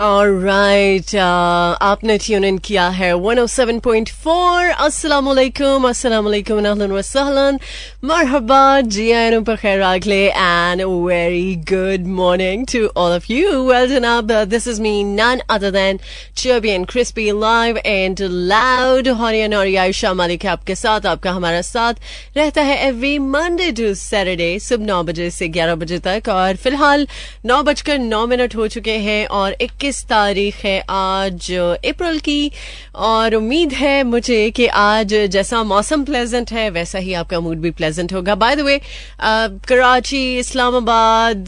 Right uh, आपने tune in किया है 107.4 अस्सलाम वालेकुम अस्सलाम वालेकुम अहलन व सहलन मरहबा जी आयन पर खैर आगले and very good morning to all of you well जनाब this is me none other than चर्बी and crispy live and loud हरियन और आयशा मालिक आपके साथ आपका हमारा साथ रहता है एवरी मंडे टू सैटरडे सुबह नौ बजे से ग्यारह बजे तक और फ़िलहाल नौ बजकर नौ मिनट हो चुके हैं और इक्कीस इक्कीस तारीख है आज अप्रैल की और उम्मीद है मुझे कि आज जैसा मौसम प्लेजेंट है, वैसा ही आपका मूड भी प्लेजेंट होगा। By the way Karachi, Islamabad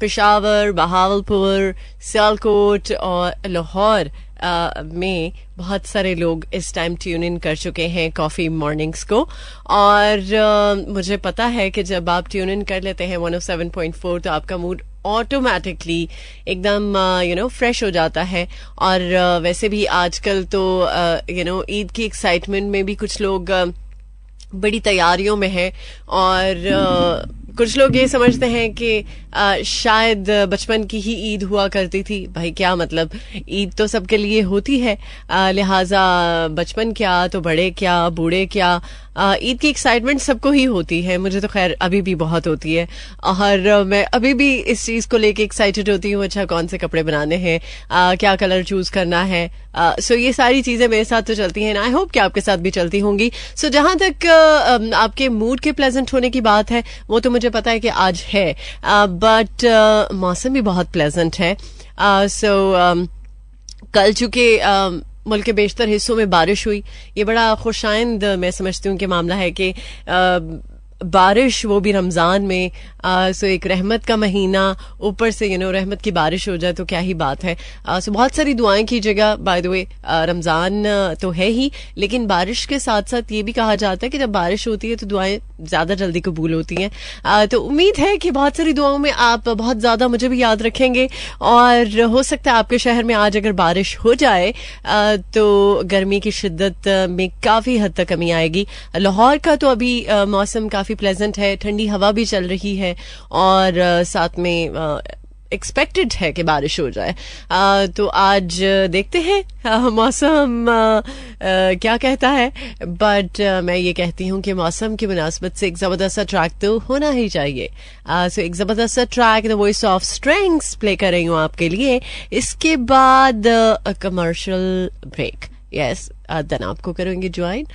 Peshawar, Bahawalpur, Sialkot और लाहौर में बहुत सारे लोग इस टाइम ट्यून इन कर चुके हैं कॉफ़ी मॉर्निंग्स को। और मुझे पता है कि जब आप ट्यून इन कर लेते हैं 107.4 तो आपका मूड ऑटोमेटिकली एकदम यू नो फ्रेश हो जाता है। और uh, वैसे भी आजकल तो यू नो ईद की एक्साइटमेंट में भी कुछ लोग uh, बड़ी तैयारियों में हैं। और uh, कुछ लोग ये समझते हैं कि शायद बचपन की ही ईद हुआ करती थी। भाई क्या मतलब? ईद तो सबके लिए होती है। लिहाजा बचपन क्या तो बड़े क्या बूढ़े क्या ईद की एक्साइटमेंट सबको ही होती है। मुझे तो खैर अभी भी बहुत होती है। और मैं अभी भी इस चीज़ को लेके एक्साइटेड होती हूँ अच्छा कौन से कपड़े बनाने हैं क्या कलर चूज़ करना है। सो ये सारी चीज़ें मेरे साथ तो चलती हैं आई होप कि आपके साथ भी चलती होंगी। सो जहाँ तक आपके मूड के प्लेजेंट होने की बात है, वो तो मुझे पता है कि आज है। बट मौसम भी बहुत प्लेजेंट है। सो कल चूँकि मुल्क के बेशतर हिस्सों में बारिश हुई। ये बड़ा खुशाइंद मैं समझती हूँ कि मामला है कि बारिश वो भी रमज़ान में आ, सो एक रहमत का महीना ऊपर से यू नो रहमत की बारिश हो जाए तो क्या ही बात है। आ, सो बहुत सारी दुआएँ कीजिएगा बाय द वे रमज़ान तो है ही लेकिन बारिश के साथ साथ ये भी कहा जाता है कि जब बारिश होती है तो दुआएँ ज़्यादा जल्दी कबूल होती हैं। तो उम्मीद है कि बहुत सारी दुआओं में आप बहुत ज़्यादा मुझे भी याद रखेंगे और हो सकता है आपके शहर में आज अगर बारिश हो जाए तो गर्मी की शिद्दत में काफ़ी हद तक कमी आएगी। लाहौर का तो अभी मौसम काफ़ी प्लेजेंट है ठंडी हवा भी चल रही है और साथ में एक्सपेक्टेड है कि बारिश हो जाए। आ, तो आज देखते हैं मौसम क्या कहता है। बट मैं ये कहती हूँ कि मौसम की मुनासबत से एक ज़बरदस्त ट्रैक तो होना ही चाहिए। सो एक ज़बरदस्त track the voice of strings play कर रही हूँ आपके लिए। इसके बाद कमर्शियल ब्रेक यस देन आपको करेंगे ज्वाइन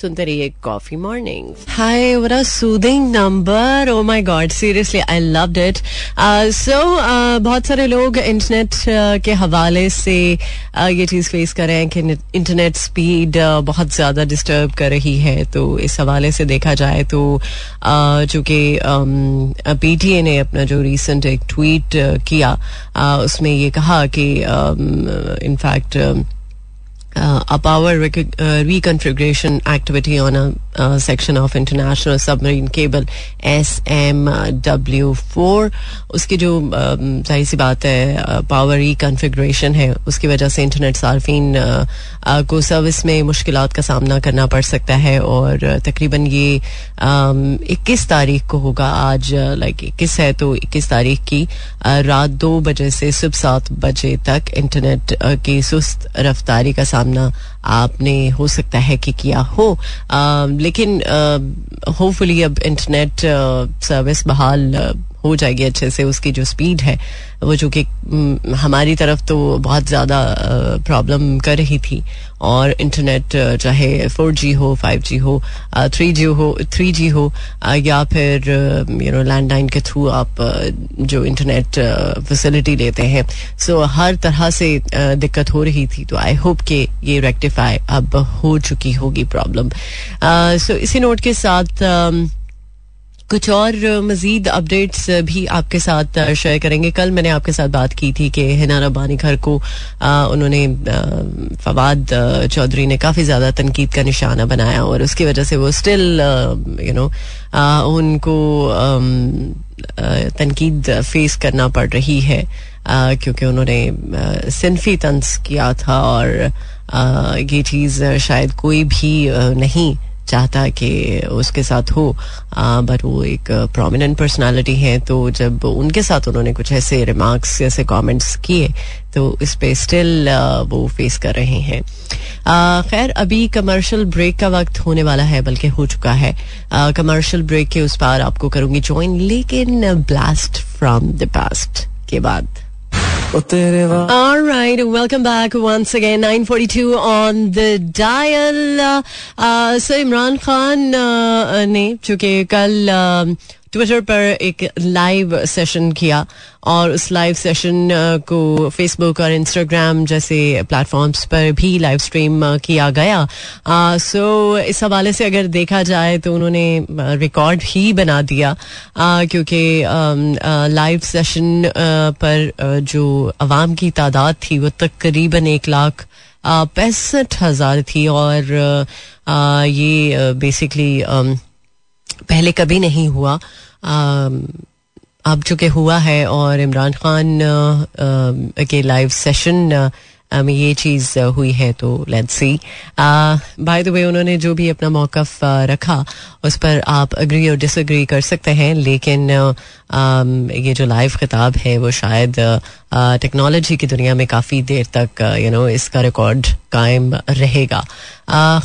सुनते रहिए coffee morning hi a soothing number oh my God seriously I loved it so बहुत सारे लोग इंटरनेट uh, के हवाले से uh, ये चीज़ फेस कर रहे हैं कि इंटरनेट स्पीड uh, बहुत ज़्यादा डिस्टर्ब कर रही है. तो इस हवाले से देखा जाए तो चूँकि पीटीए um, ने अपना जो रिसेंट एक ट्वीट किया उसमें ये कहा कि in fact Uh, a power rec- uh, reconfiguration activity on a uh, section of international submarine cable SMW4 उसकी जो ज़ाहिर सी बात है पावर रिकन्फिग्रेशन है उसकी वजह से इंटरनेट सार्फिन को सर्विस में मुश्किल का सामना करना पड़ सकता है और तकरीबन ये इक्कीस तारीख को होगा आज लाइक इक्कीस है तो इक्कीस तारीख की रात दो बजे से सुबह सात बजे तक इंटरनेट की सुस्त रफ्तारी का सामना आपने हो सकता है कि किया हो। आ, लेकिन होपफुली अब इंटरनेट सर्विस बहाल हो जाएगी अच्छे से, उसकी जो स्पीड है, वो जो कि हमारी तरफ़ तो बहुत ज़्यादा प्रॉब्लम कर रही थी। और इंटरनेट चाहे फोर जी हो फाइव जी हो थ्री जी हो थ्री जी हो या फिर यू नो लैंडलाइन के थ्रू आप जो इंटरनेट फैसिलिटी लेते हैं। सो हर तरह से दिक्कत हो रही थी। तो आई होप कि ये रेक्टिफाई अब हो चुकी होगी प्रॉब्लम सो इसी नोट के साथ कुछ और मजीद अपडेट्स भी आपके साथ शेयर करेंगे। कल मैंने आपके साथ बात की थी कि हिना रब्बानी घर को उन्होंने फवाद चौधरी ने काफ़ी ज़्यादा तनकीद का निशाना बनाया और उसकी वजह से वो स्टिल यू नो उनको तनकीद फेस करना पड़ रही है क्योंकि उन्होंने सिंफी तंस किया था और ये चीज़ शायद कोई भी नहीं चाहता कि उसके साथ हो बट वो एक प्रोमिनेंट पर्सनालिटी है तो जब उनके साथ उन्होंने कुछ ऐसे रिमार्क्स ऐसे कमेंट्स किए तो इस पे स्टिल वो फेस कर रहे हैं। खैर, अभी कमर्शियल ब्रेक का वक्त होने वाला है, बल्कि हो चुका है। कमर्शियल ब्रेक के उस पार आपको करूँगी ज्वाइन लेकिन ब्लास्ट फ्रॉम द पास्ट के बाद। All right, welcome back once again. 9:42 on the dial. Uh, uh, so Imran Khan uh, ने चूंकि कल uh, ट्विटर पर एक लाइव सेशन किया और उस लाइव सेशन को फेसबुक और इंस्टाग्राम जैसे प्लेटफॉर्म्स पर भी लाइव स्ट्रीम किया गया। सो so, इस हवाले से अगर देखा जाए तो उन्होंने रिकॉर्ड ही बना दिया। क्योंकि लाइव सेशन पर जो आवाम की तादाद थी वो तकरीबन एक लाख पैंसठ हज़ार थी और ये बेसिकली पहले कभी नहीं हुआ। अब चूँकि हुआ है और इमरान खान के लाइव सेशन ये चीज़ हुई है तो let's see by the way उन्होंने जो भी अपना मौकफ रखा, उस पर आप अग्री और डिसअग्री कर सकते हैं, लेकिन ये जो लाइव खिताब है, वो शायद टेक्नोलॉजी की दुनिया में काफ़ी देर तक यू नो इसका रिकॉर्ड कायम रहेगा।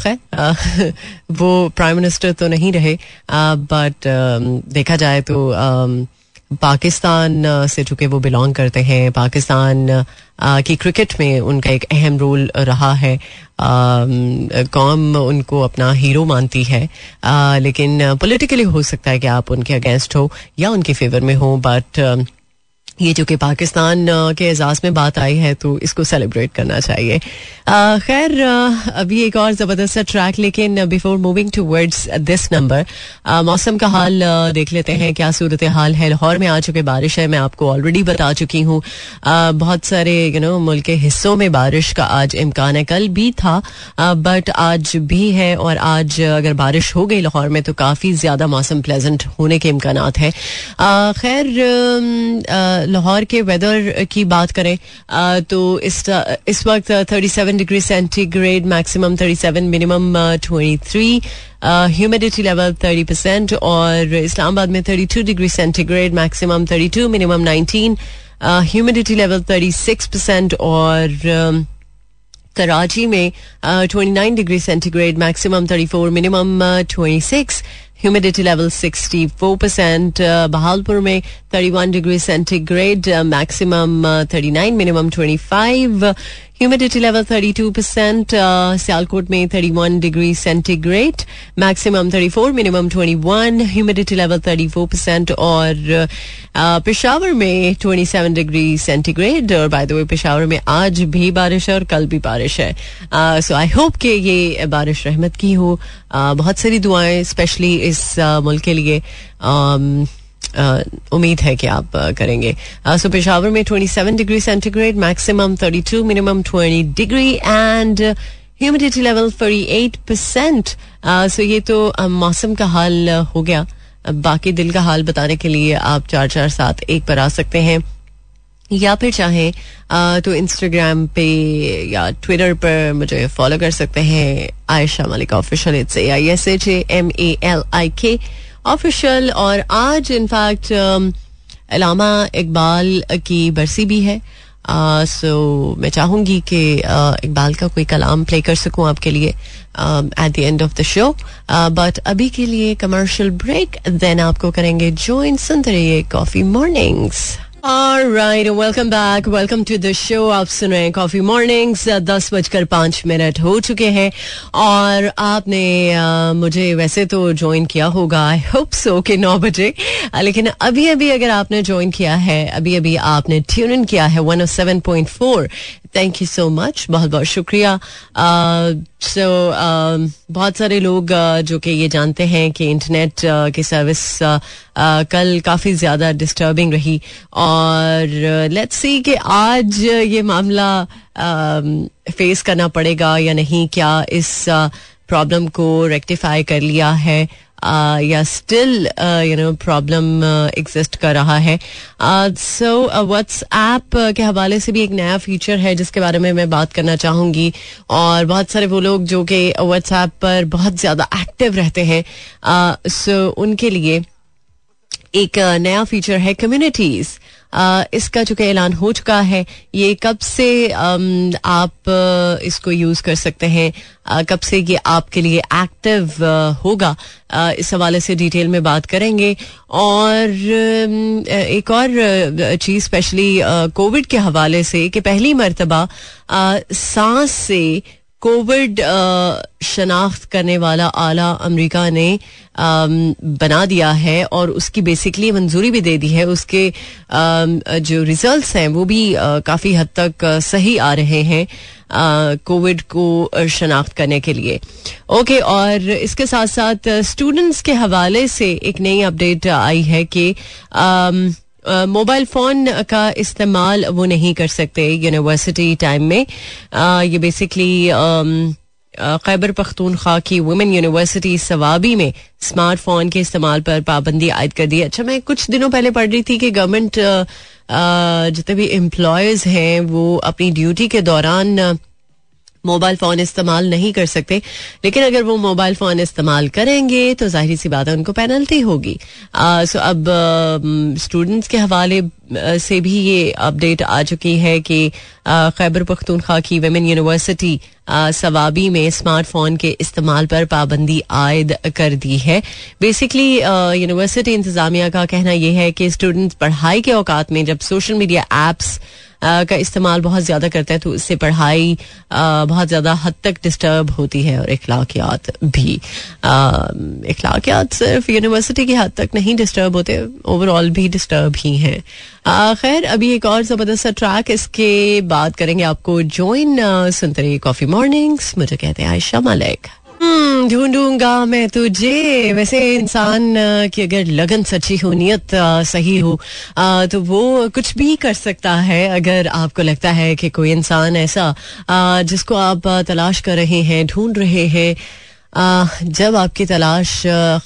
खैर वो प्राइम मिनिस्टर तो नहीं रहे बट देखा जाए तो पाकिस्तान से चूँकि वो बिलोंग करते हैं, पाकिस्तान की क्रिकेट में उनका एक अहम रोल रहा है। कौम उनको अपना हीरो मानती है। लेकिन पॉलिटिकली हो सकता है कि आप उनके अगेंस्ट हो या उनके फेवर में हो बट ये जो कि पाकिस्तान के एजाज में बात आई है तो इसको सेलिब्रेट करना चाहिए। खैर अभी एक और ज़बरदस्त ट्रैक लेकिन before moving towards this number मौसम का हाल देख लेते हैं, क्या सूरत हाल है। लाहौर में आ चुके बारिश है, मैं आपको ऑलरेडी बता चुकी हूँ। बहुत सारे यू नो मुल्क के हिस्सों में बारिश का आज इम्कान है। कल भी था बट आज भी है, और आज अगर बारिश हो गई लाहौर में तो काफ़ी ज़्यादा मौसम प्लेजेंट होने के इम्कान है। खैर लाहौर के वेदर की बात करें तो इस इस वक्त 37 degree centigrade maximum 37 minimum 23 humidity level 30 percent और इस्लामाबाद में 32 degree centigrade maximum 32 minimum 19 humidity level 36 percent और कराची में twenty nine degree centigrade maximum thirty four minimum twenty six humidity level 64 percent Bahawalpur में 31 degree centigrade maximum 39 minimum 25 humidity level 32 percent Sialkot में 31 degree centigrade maximum 34 minimum 21 humidity level 34 percent और पेशावर में 27 degree centigrade और by the way Peshawar में आज भी बारिश है और कल भी बारिश है. सो आई होप कि ये बारिश रहमत की हो. Uh, बहुत सारी दुआएँ स्पेशली इस मुल्क के लिए उम्मीद है कि आप करेंगे। सो पेशावर में 27 degree centigrade maximum 32 minimum 20 degree and humidity level 48 percent so ये तो मौसम का हाल हो गया। बाकी दिल का हाल बताने के लिए आप चार चार सात एक पर आ सकते हैं। या फिर चाहें तो इंस्टाग्राम पे या ट्विटर पर मुझे फॉलो कर सकते हैं, Ayesha Malik official it's A I S H M A L I K official और आज इनफैक्ट अलामा इकबाल की बरसी भी है। सो मैं चाहूँगी कि इकबाल का कोई कलाम प्ले कर सकूँ आपके लिए at the end of the show but अभी के लिए कमर्शियल ब्रेक देन आपको करेंगे ज्वाइन सुनते रहिए coffee mornings right welcome back welcome to the show आप सुन रहे हैं कॉफ़ी मॉर्निंग दस बजकर पाँच मिनट हो चुके हैं। और आपने आ, मुझे वैसे तो ज्वाइन किया होगा आई होप सो के नौ बजे। लेकिन अभी अभी अगर आपने ज्वाइन किया है अभी अभी आपने ट्यून इन किया है one of seven point four thank you so much बहुत बहुत शुक्रिया। सो बहुत सारे लोग जो कि ये जानते हैं कि इंटरनेट की सर्विस कल काफ़ी ज़्यादा डिस्टर्बिंग रही। और लेट्स सी कि आज ये मामला फेस करना पड़ेगा या नहीं। क्या इस प्रॉब्लम को रेक्टिफाई कर लिया है? या still you know problem exist कर रहा है सो व्हाट्सएप के हवाले से भी एक नया फीचर है जिसके बारे में मैं बात करना चाहूँगी और बहुत सारे वो लोग जो कि व्हाट्सएप पर बहुत ज़्यादा एक्टिव रहते हैं सो उनके लिए एक नया फीचर है कम्युनिटीज इसका चूँकि ऐलान हो चुका है, ये कब से आप इसको यूज़ कर सकते हैं? कब से ये आपके लिए एक्टिव होगा? इस हवाले से डिटेल में बात करेंगे। और एक और चीज़ स्पेशली कोविड के हवाले से कि पहली मरतबा सांस से कोविड शनाख्त करने वाला आला अमेरिका ने बना दिया है और उसकी बेसिकली मंजूरी भी दे दी है। उसके जो रिजल्ट्स हैं, वो भी काफ़ी हद तक सही आ रहे हैं कोविड को शनाख्त करने के लिए। ओके और इसके साथ साथ स्टूडेंट्स के हवाले से एक नई अपडेट आई है कि मोबाइल फ़ोन का इस्तेमाल वो नहीं कर सकते यूनिवर्सिटी टाइम में। ये बेसिकली खैबर पख्तूनख्वा की वुमेन यूनिवर्सिटी सवाबी में स्मार्टफ़ोन के इस्तेमाल पर पाबंदी आयद कर दी। अच्छा मैं कुछ दिनों पहले पढ़ रही थी कि गवर्नमेंट जितने भी एम्प्लॉयज़ हैं, वो अपनी ड्यूटी के दौरान मोबाइल फ़ोन इस्तेमाल नहीं कर सकते। लेकिन अगर वो मोबाइल फ़ोन इस्तेमाल करेंगे तो ज़ाहिर सी बात है उनको पेनल्टी होगी। सो अब स्टूडेंट्स के हवाले से भी ये अपडेट आ चुकी है कि खैबर पख्तूनख्वा की वेमेन यूनिवर्सिटी सवाबी में स्मार्टफ़ोन के इस्तेमाल पर पाबंदी आयद कर दी है। बेसिकली यूनिवर्सिटी इंतजामिया का कहना यह है कि स्टूडेंट्स पढ़ाई के औकात में जब सोशल मीडिया एप्स का इस्तेमाल बहुत ज़्यादा करता है तो उससे पढ़ाई बहुत ज़्यादा हद तक डिस्टर्ब होती है और अखलाकियात भी। अखलाकियात सिर्फ़ यूनिवर्सिटी की हद तक नहीं डिस्टर्ब होते ओवरऑल भी डिस्टर्ब ही हैं। खैर, अभी एक और ज़बरदस्त ट्रैक इसके बाद करेंगे आपको ज्वाइन सुनते रहिए कॉफ़ी मॉर्निंग्स मुझे कहते हैं आयशा मलिक। ढूंढूँगा मैं तुझे। वैसे इंसान की अगर लगन सच्ची हो, नियत सही हो तो वो कुछ भी कर सकता है, अगर आपको लगता है कि कोई इंसान ऐसा जिसको आप तलाश कर रहे हैं, ढूंढ रहे हैं जब आपकी तलाश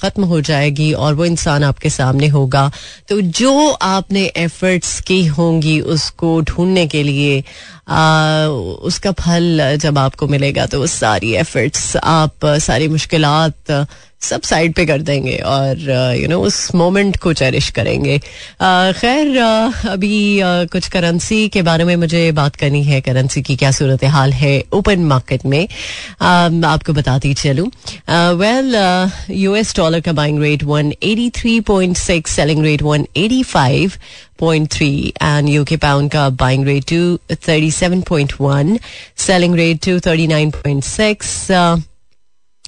ख़त्म हो जाएगी और वो इंसान आपके सामने होगा तो जो आपने एफर्ट्स की होंगी उसको ढूँढने के लिए आ, उसका फल जब आपको मिलेगा तो सारी एफर्ट्स आप सारी मुश्किल सब साइड पे कर देंगे और यू नो उस मोमेंट को चेरिश करेंगे। खैर अभी कुछ करेंसी के बारे में मुझे बात करनी है। करेंसी की क्या सूरत हाल है ओपन मार्केट में? आपको बताती चलूँ। वेल यूएस डॉलर का buying rate 0.3 and UK pound curb buying rate to 37.1, selling rate to 39.6. Uh,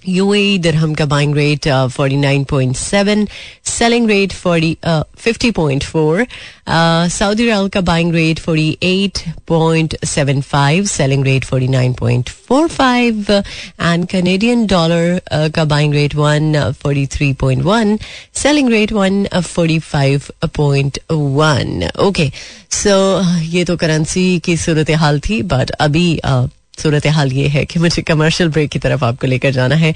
UK pound का buying rate two thirty seven point one selling rate two thirty nine point six UAE dirham का buying rate uh, 49.7 selling rate 40 uh, 50.4 uh, Saudi Real का buying rate 48.75 selling rate 49.45 uh, and Canadian dollar uh, का buying rate 143.1 selling rate 145.1 okay so ये तो currency की सूरत हाल थी but अभी uh, सूरत हाल ये है कि मुझे कमर्शियल ब्रेक की तरफ़ आपको लेकर जाना है।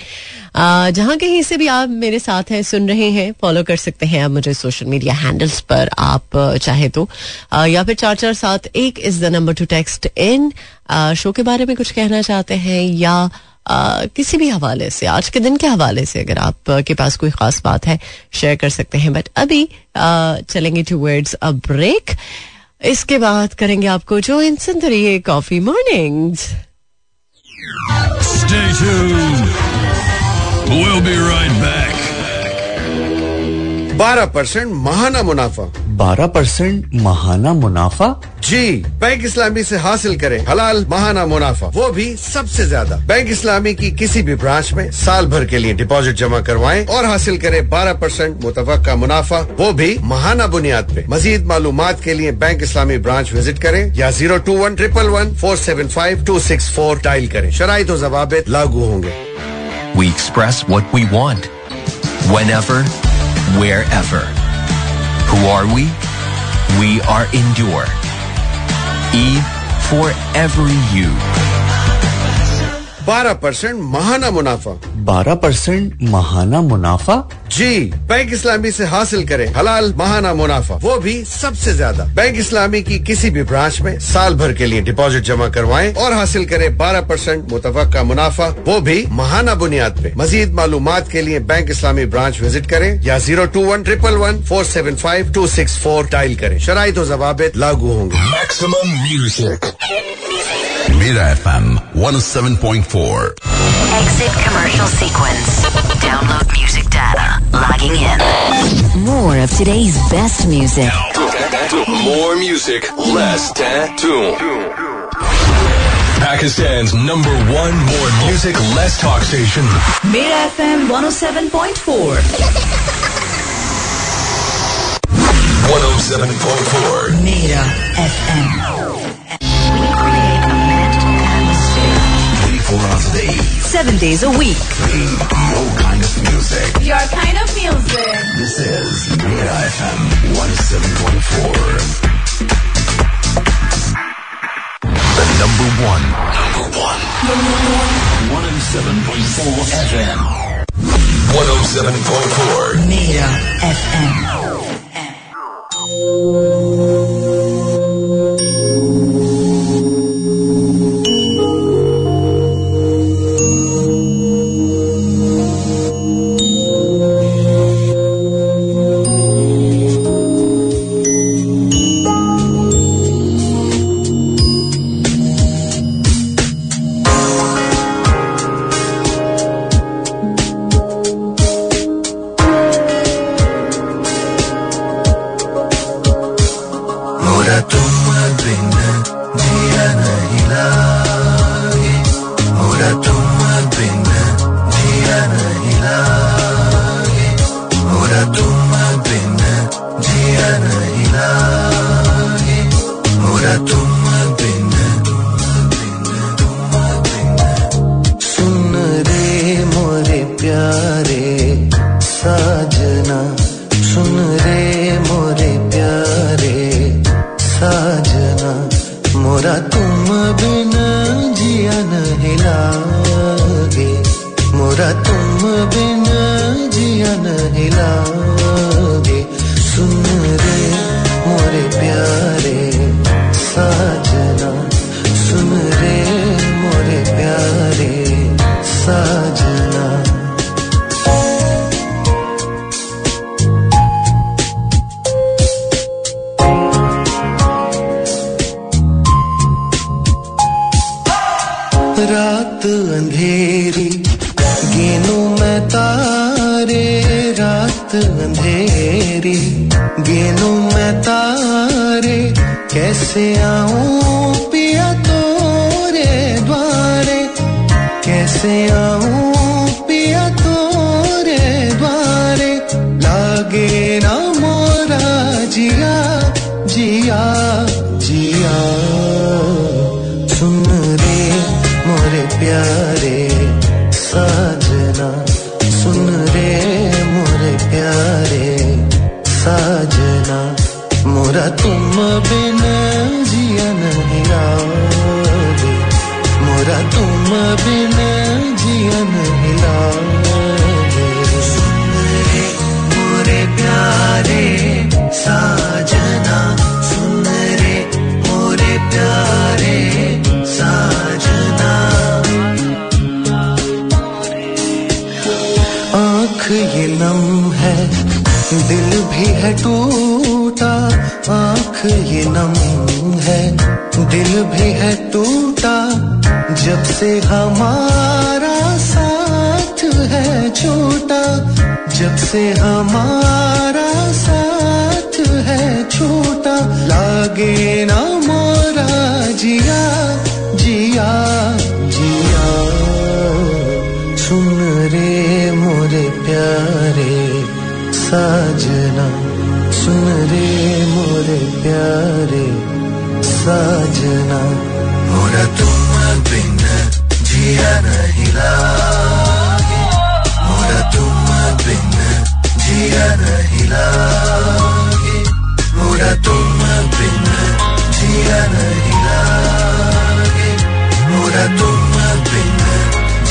जहाँ कहीं से भी आप मेरे साथ हैं सुन रहे हैं फॉलो कर सकते हैं आप मुझे सोशल मीडिया हैंडल्स पर आप चाहे तो। या फिर चार चार सात एक is the number to text in show के बारे में कुछ कहना चाहते हैं या Uh, किसी भी हवाले से आज के दिन के हवाले से अगर आप uh, के पास कोई खास बात है शेयर कर सकते हैं। बट अभी uh, चलेंगे टू वर्ड्स अ ब्रेक इसके बाद करेंगे आपको जो इन सुन रही coffee morning Stay tuned. We'll be right back. बारह परसेंट महाना मुनाफा। बारह परसेंट महाना मुनाफा? जी बैंक इस्लामी से हासिल करें हलाल महाना मुनाफा। वो भी सबसे ज़्यादा। बैंक इस्लामी की किसी भी ब्रांच में साल भर के लिए डिपॉजिट जमा करवाएँ और हासिल करें बारह परसेंट मुतवका मुनाफा। वो भी महाना बुनियाद पे। मजीद मालूम के लिए बैंक इस्लामी ब्रांच विज़िट करें या zero two one triple one four seven five two six four dial करें। शराइ तो जवाब लागू होंगे। We express what we want, whenever, wherever. Who are we? We are Endure. E for every you. बारह percent महाना मुनाफा। बारह परसेंट महाना मुनाफा? जी बैंक इस्लामी से हासिल करें हलाल महाना मुनाफा। वो भी सबसे ज़्यादा। बैंक इस्लामी की किसी भी ब्रांच में साल भर के लिए डिपॉजिट जमा करवाएँ और हासिल करें बारह परसेंट मुतवक्का मुनाफा। वो भी महाना बुनियाद पे। मजीद मालूम के लिए बैंक इस्लामी ब्रांच विज़िट करें या zero two one triple one four seven five two six four dial करें। शराइ तो जवाब लागू होंगे। Maximum music. Mira FM 107.4. Exit commercial sequence. Download music data. Logging in. More of today's best music. More music, less tattoo. Pakistan's number one more music, less talk station. Mira FM 107.4. 107.4. Mira FM. We create a mental atmosphere. 24 hours a day. Seven days a week. Your kind of music. Your kind of music. This is Mira FM 107.4. The number one. Number one. Number one. 107.4 FM. 107.4. Mira FM. मोरा कैसे आऊँ पिया तोरे द्वारे? कैसे आऊँ पिया तोरे द्वारे? लागे ना मोरा जिया जिया जिया। सुन रे मोरे प्यारे मोरा तुम बिन जिया नहीं मोरा तुम बिन जिया नहीं मोरे प्यारे साजना सुन रे मोरे प्यारे साजना। आँख ये नम है दिल भी है टूटा आँख ये नम है, दिल भी है टूटा, जब से हमारा साथ है छोटा, जब से हमारा साथ है छोटा, लागे ना मोरा जिया जिया जिया। सुन रे मोरे प्यारे, साजना। सुन रे मोरे प्यारे साजना। मोरा तुम बिन जिया नहीं लागे मोरा तुम बिन जिया नहीं लागे मोरा तुम बिन जिया नहीं लागे मोरा तुम बिन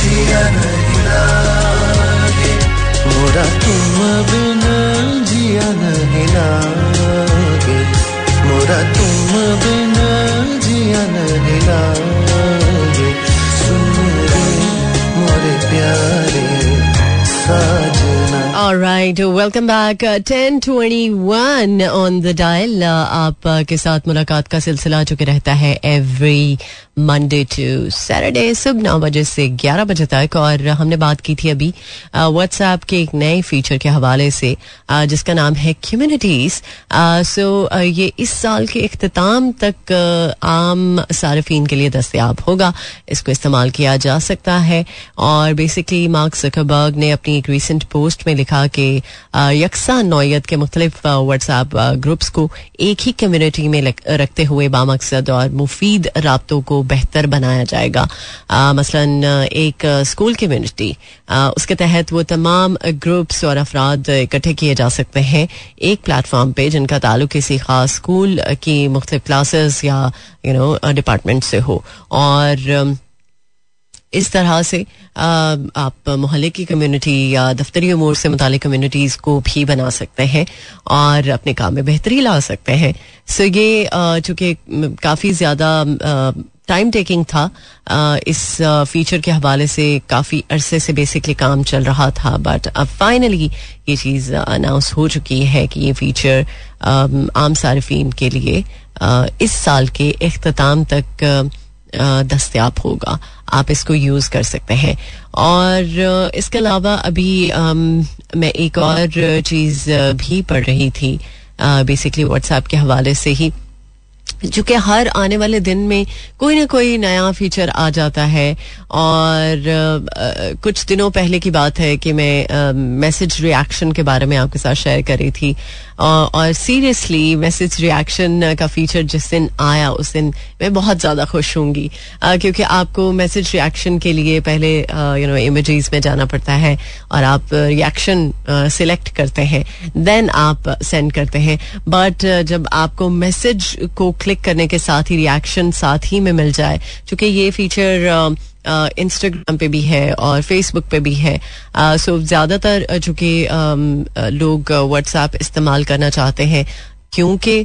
जिया नहीं लागे मोरा तुम बिन मोरा तुम बिन जिया नहीं लागे सुन रे मोरे प्यारे साजना All right, welcome back. Uh, 1021 on the dial. Uh, आप uh, के साथ मुलाकात का सिलसिला चुके रहता है एवरी मंडे टू सैटरडे सुबह नौ बजे से ग्यारह बजे तक। और हमने बात की थी अभी व्हाट्सएप के एक नए फीचर के हवाले से जिसका नाम है कम्युनिटीज सो ये इस साल के अख्ताम तक आम सार्फिन के लिए दस्तियाब होगा। इसको इस्तेमाल किया जा सकता है। और बेसिकली मार्क जकरबर्ग ने अपनी एक रिसेंट पोस्ट में लिखा कि यकसा नौयत के मुख्तलिफ़ व्हाट्सएप ग्रुप्स को एक ही कम्युनिटी में रखते हुए बामकसद और मुफीद रबतों को बेहतर बनाया जाएगा। अ, मसलन एक स्कूल कम्युनिटी उसके तहत वो तमाम ग्रुप्स और अफराद इकट्ठे किए जा सकते हैं एक प्लेटफॉर्म पे जिनका ताल्लुक किसी खास स्कूल की मुख्तलिफ़ क्लासेस या यू नो डिपार्टमेंट से हो। और इस तरह से आ, आप मोहल्ले की कम्युनिटी या दफ्तरी अमूर से मुतालिक कम्युनिटीज़ को भी बना सकते हैं और अपने काम में बेहतरी ला सकते हैं। सो ये आ, चूँकि काफ़ी ज़्यादा टाइम टेकिंग था आ, इस फीचर के हवाले से काफ़ी अरसे से बेसिकली काम चल रहा था बट अब फाइनली ये चीज़ अनाउंस हो चुकी है कि ये फीचर आम सार्फिन के लिए आ, इस साल के अख्ताम तक दस्तयाब होगा। आप इसको यूज़ कर सकते हैं। और इसके अलावा अभी अम, मैं एक और चीज़ भी पढ़ रही थी बेसिकली व्हाट्सएप के हवाले से ही। चूँकि हर आने वाले दिन में कोई ना कोई नया फीचर आ जाता है और आ, कुछ दिनों पहले की बात है कि मैं मैसेज रिएक्शन के बारे में आपके साथ शेयर करी थी। और सीरियसली मैसेज रिएक्शन का फीचर जिस दिन आया, उस दिन मैं बहुत ज़्यादा खुश होंगी। क्योंकि आपको मैसेज रिएक्शन के लिए पहले यू नो इमेजेस में जाना पड़ता है और आप रिएक्शन सिलेक्ट करते हैं देन आप सेंड करते हैं। बट जब आपको मैसेज को क्लिक करने के साथ ही रिएक्शन साथ ही में मिल जाए क्योंकि ये फीचर इंस्टाग्राम पे भी है और फेसबुक पे भी है। सो ज़्यादातर चूँकि लोग व्हाट्सएप इस्तेमाल करना चाहते हैं, क्योंकि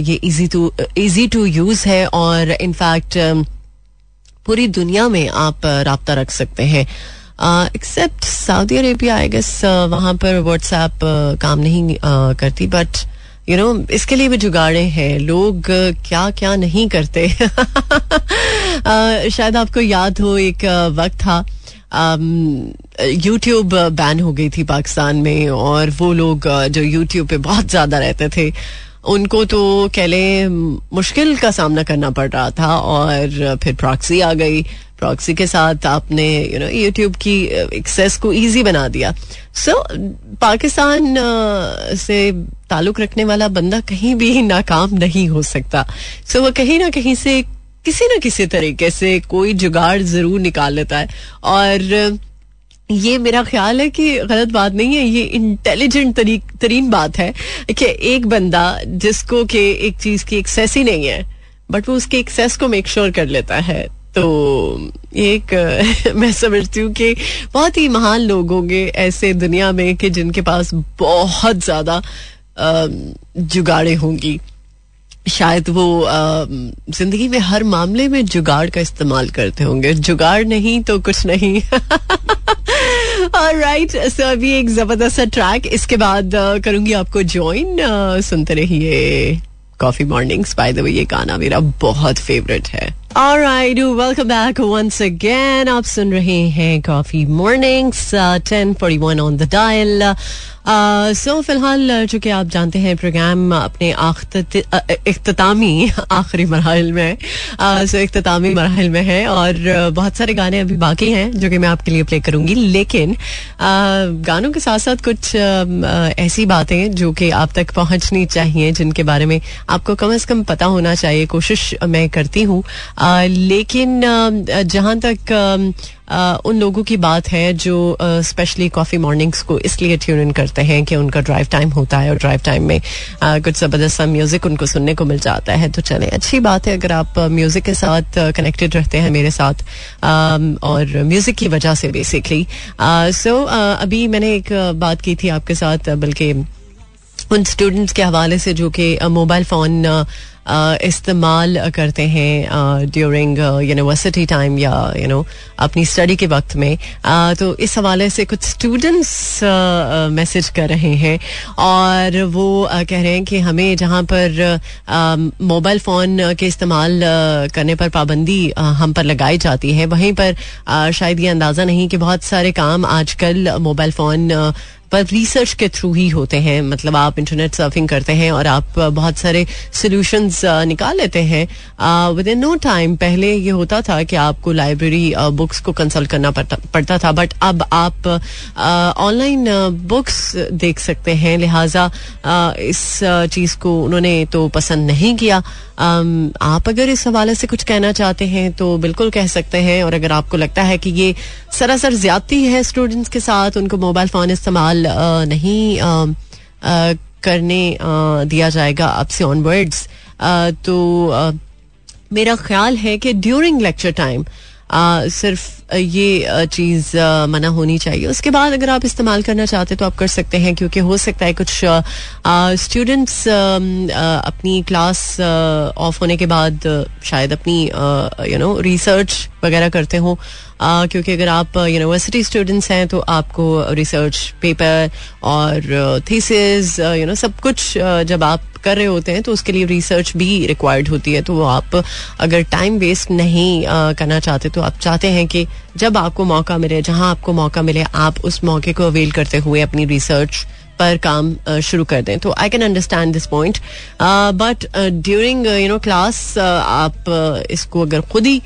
ये easy to easy to use है और इनफैक्ट पूरी दुनिया में आप रबता रख सकते हैं। Except Saudi Arabia I guess वहाँ पर व्हाट्सएप काम नहीं करती बट यू नो इसके लिए भी जुगाड़े हैं। लोग क्या क्या नहीं करते। शायद आपको याद हो, एक वक्त था यूट्यूब बैन हो गई थी पाकिस्तान में, और वो लोग जो यूट्यूब पे बहुत ज़्यादा रहते थे, उनको तो कह लें, मुश्किल का सामना करना पड़ रहा था, और फिर प्रॉक्सी आ गई। प्रॉक्सी के साथ आपने यू नो यूट्यूब की एक्सेस को इजी बना दिया। सो so, पाकिस्तान से ताल्लुक रखने वाला बंदा कहीं भी नाकाम नहीं हो सकता। सो so, वो कहीं ना कहीं से किसी ना किसी तरीके से कोई जुगाड़ ज़रूर निकाल लेता है। और ये मेरा ख्याल है कि गलत बात नहीं है ये इंटेलिजेंट तरीन बात है कि एक बंदा जिसको के एक चीज़ की एक्सेस ही नहीं है बट वो उसके एक्सेस को मेक श्योर कर लेता है। तो एक, मैं समझती हूँ कि बहुत ही महान लोग होंगे ऐसे दुनिया में कि जिनके पास बहुत ज़्यादा जुगाड़े होंगी। शायद वो ज़िंदगी में हर मामले में जुगाड़ का इस्तेमाल करते होंगे। जुगाड़ नहीं तो कुछ नहीं। राइट सो अभी एक ज़बरदस्त ट्रैक इसके बाद करूँगी आपको ज्वाइन सुनते रहिए। Coffee mornings by the way ये गाना मेरा बहुत फेवरेट है। Alright, welcome back once again. आप सुन रहे हैं coffee mornings ten forty one on the dial so फ़िलहाल चूँकि आप जानते हैं प्रोग्राम अपने अख्तामी आखिरी मरहल में सो अख्तामी मरहल में है और uh, बहुत सारे गाने अभी बाकी हैं जो कि मैं आपके लिए प्ले करूँगी। लेकिन uh, गानों के साथ साथ कुछ uh, uh, ऐसी बातें जो कि आप तक पहुंचनी चाहिए जिनके बारे में आपको कम अज कम पता होना चाहिए। कोशिश मैं करती हूँ लेकिन जहाँ तक उन लोगों की बात है जो स्पेशली कॉफ़ी मॉर्निंग्स को इसलिए ट्यून इन करते हैं कि उनका ड्राइव टाइम होता है और ड्राइव टाइम में कुछ ज़बरदस्त म्यूज़िक उनको सुनने को मिल जाता है। तो चले, अच्छी बात है अगर आप म्यूज़िक के साथ कनेक्टेड रहते हैं मेरे साथ और म्यूज़िक की वजह से बेसिकली सो अभी मैंने एक बात की थी आपके साथ, बल्कि उन स्टूडेंट्स के हवाले से जो कि मोबाइल फ़ोन इस्तेमाल करते हैं ड्यूरिंग यूनिवर्सिटी टाइम या यू नो अपनी स्टडी के वक्त में। तो इस हवाले से कुछ स्टूडेंट्स मैसेज कर रहे हैं और वो कह रहे हैं कि हमें जहाँ पर मोबाइल फ़ोन के इस्तेमाल करने पर पाबंदी हम पर लगाई जाती है, वहीं पर शायद ये अंदाज़ा नहीं कि बहुत सारे काम आजकल मोबाइल फ़ोन पर रिसर्च के थ्रू ही होते हैं। मतलब आप इंटरनेट सर्फिंग करते हैं और आप बहुत सारे सोल्यूशंस निकाल लेते हैं। विद इन नो टाइम पहले ये होता था कि आपको लाइब्रेरी बुक्स को कंसल्ट करना पड़ता, था। बट अब आप ऑनलाइन बुक्स देख सकते हैं। लिहाजा इस चीज़ को उन्होंने तो पसंद नहीं किया। आप अगर इस हवाले से कुछ कहना चाहते हैं तो बिल्कुल कह सकते हैं और अगर आपको लगता है कि ये सरासर ज्यादती है स्टूडेंट्स के साथ, उनको मोबाइल फ़ोन इस्तेमाल नहीं करने दिया जाएगा अब से ऑनवर्ड्स तो मेरा ख्याल है कि ड्यूरिंग लेक्चर टाइम सिर्फ़ ये चीज़ मना होनी चाहिए। उसके बाद अगर आप इस्तेमाल करना चाहते तो आप कर सकते हैं, क्योंकि हो सकता है कुछ स्टूडेंट्स अपनी क्लास ऑफ़ होने के बाद शायद अपनी यू नो रिसर्च वगैरह करते हों। क्योंकि अगर आप यूनिवर्सिटी स्टूडेंट्स हैं तो आपको रिसर्च पेपर और थीसिस यू नो सब कुछ जब आप कर रहे होते हैं तो उसके लिए रिसर्च भी रिक्वायर्ड होती है। तो आप अगर टाइम वेस्ट नहीं आ, करना चाहते तो आप चाहते हैं कि जब आपको मौका मिले जहाँ आपको मौका मिले आप उस मौके को अवेल करते हुए अपनी रिसर्च पर काम शुरू कर दें। तो I can understand this point but during you know class आप इसको अगर खुद ही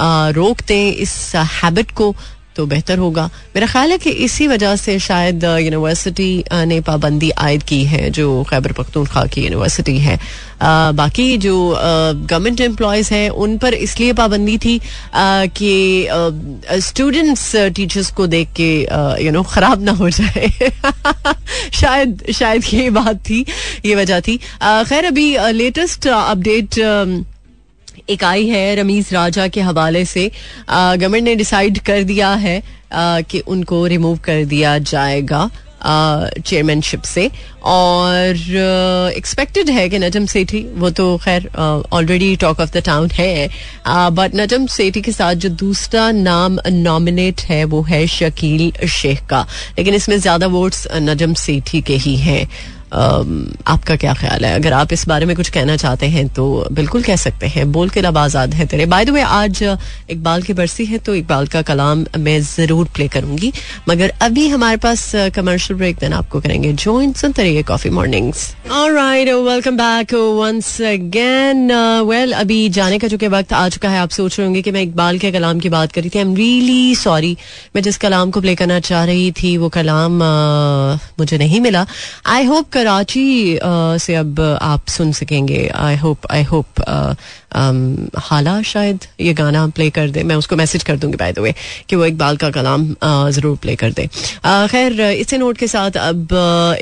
रोक दें इस हैबिट को तो बेहतर होगा। मेरा ख्याल है कि इसी वजह से शायद यूनिवर्सिटी ने पाबंदी आयद की है जो खैबर पख्तूनख्वा की यूनिवर्सिटी है। आ, बाकी जो गवर्नमेंट एम्प्लॉयज़ हैं उन पर इसलिए पाबंदी थी कि स्टूडेंट्स टीचर्स को देख के यू नो खराब ना हो जाए। शायद शायद ये बात थी ये वजह थी। खैर अभी लेटेस्ट अपडेट एक आई है रमीज राजा के हवाले से। गवर्नमेंट ने डिसाइड कर दिया है कि उनको रिमूव कर दिया जाएगा चेयरमैनशिप से। और एक्सपेक्टेड है कि नजम सेठी, वो तो खैर already talk of the town है। बट नजम सेठी के साथ जो दूसरा नाम नॉमिनेट है, वो है शकील शेख का। लेकिन इसमें ज़्यादा वोट्स नजम सेठी के ही हैं। आपका क्या ख्याल है? अगर आप इस बारे में कुछ कहना चाहते हैं तो बिल्कुल कह सकते हैं। बोल के लब आज़ाद है तेरे। बाय द वे आज इकबाल की बरसी है तो इकबाल का कलाम मैं ज़रूर प्ले करूँगी। मगर अभी हमारे पास कमर्शियल ब्रेक देन आपको करेंगे ज्वाइन सुनते रहिए coffee mornings alright welcome back once again well अभी जाने का चूँकि वक्त आ चुका है, आप सोच रहे होंगे कि मैं इकबाल के कलाम की बात करी थी। आई एम रियली सॉरी मैं जिस कलाम को प्ले करना चाह रही थी, वो कलाम मुझे नहीं मिला। आई होप कराची से अब आप सुन सकेंगे। आई होप आई होप हाला शायद ये गाना प्ले कर दे। मैं उसको मैसेज कर दूँगी बाय द वे कि वो इकबाल का कलाम ज़रूर प्ले कर दे। खैर, इसी नोट के साथ अब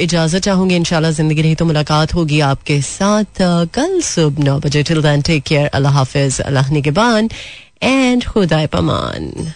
इजाज़त चाहूँगी, इंशाल्लाह ज़िंदगी रही तो मुलाकात होगी आपके साथ कल सुबह नौ बजे। टिल दैन टेक केयर अल्लाह हाफिज, अल्लाह निगबान एंड खुदा पमान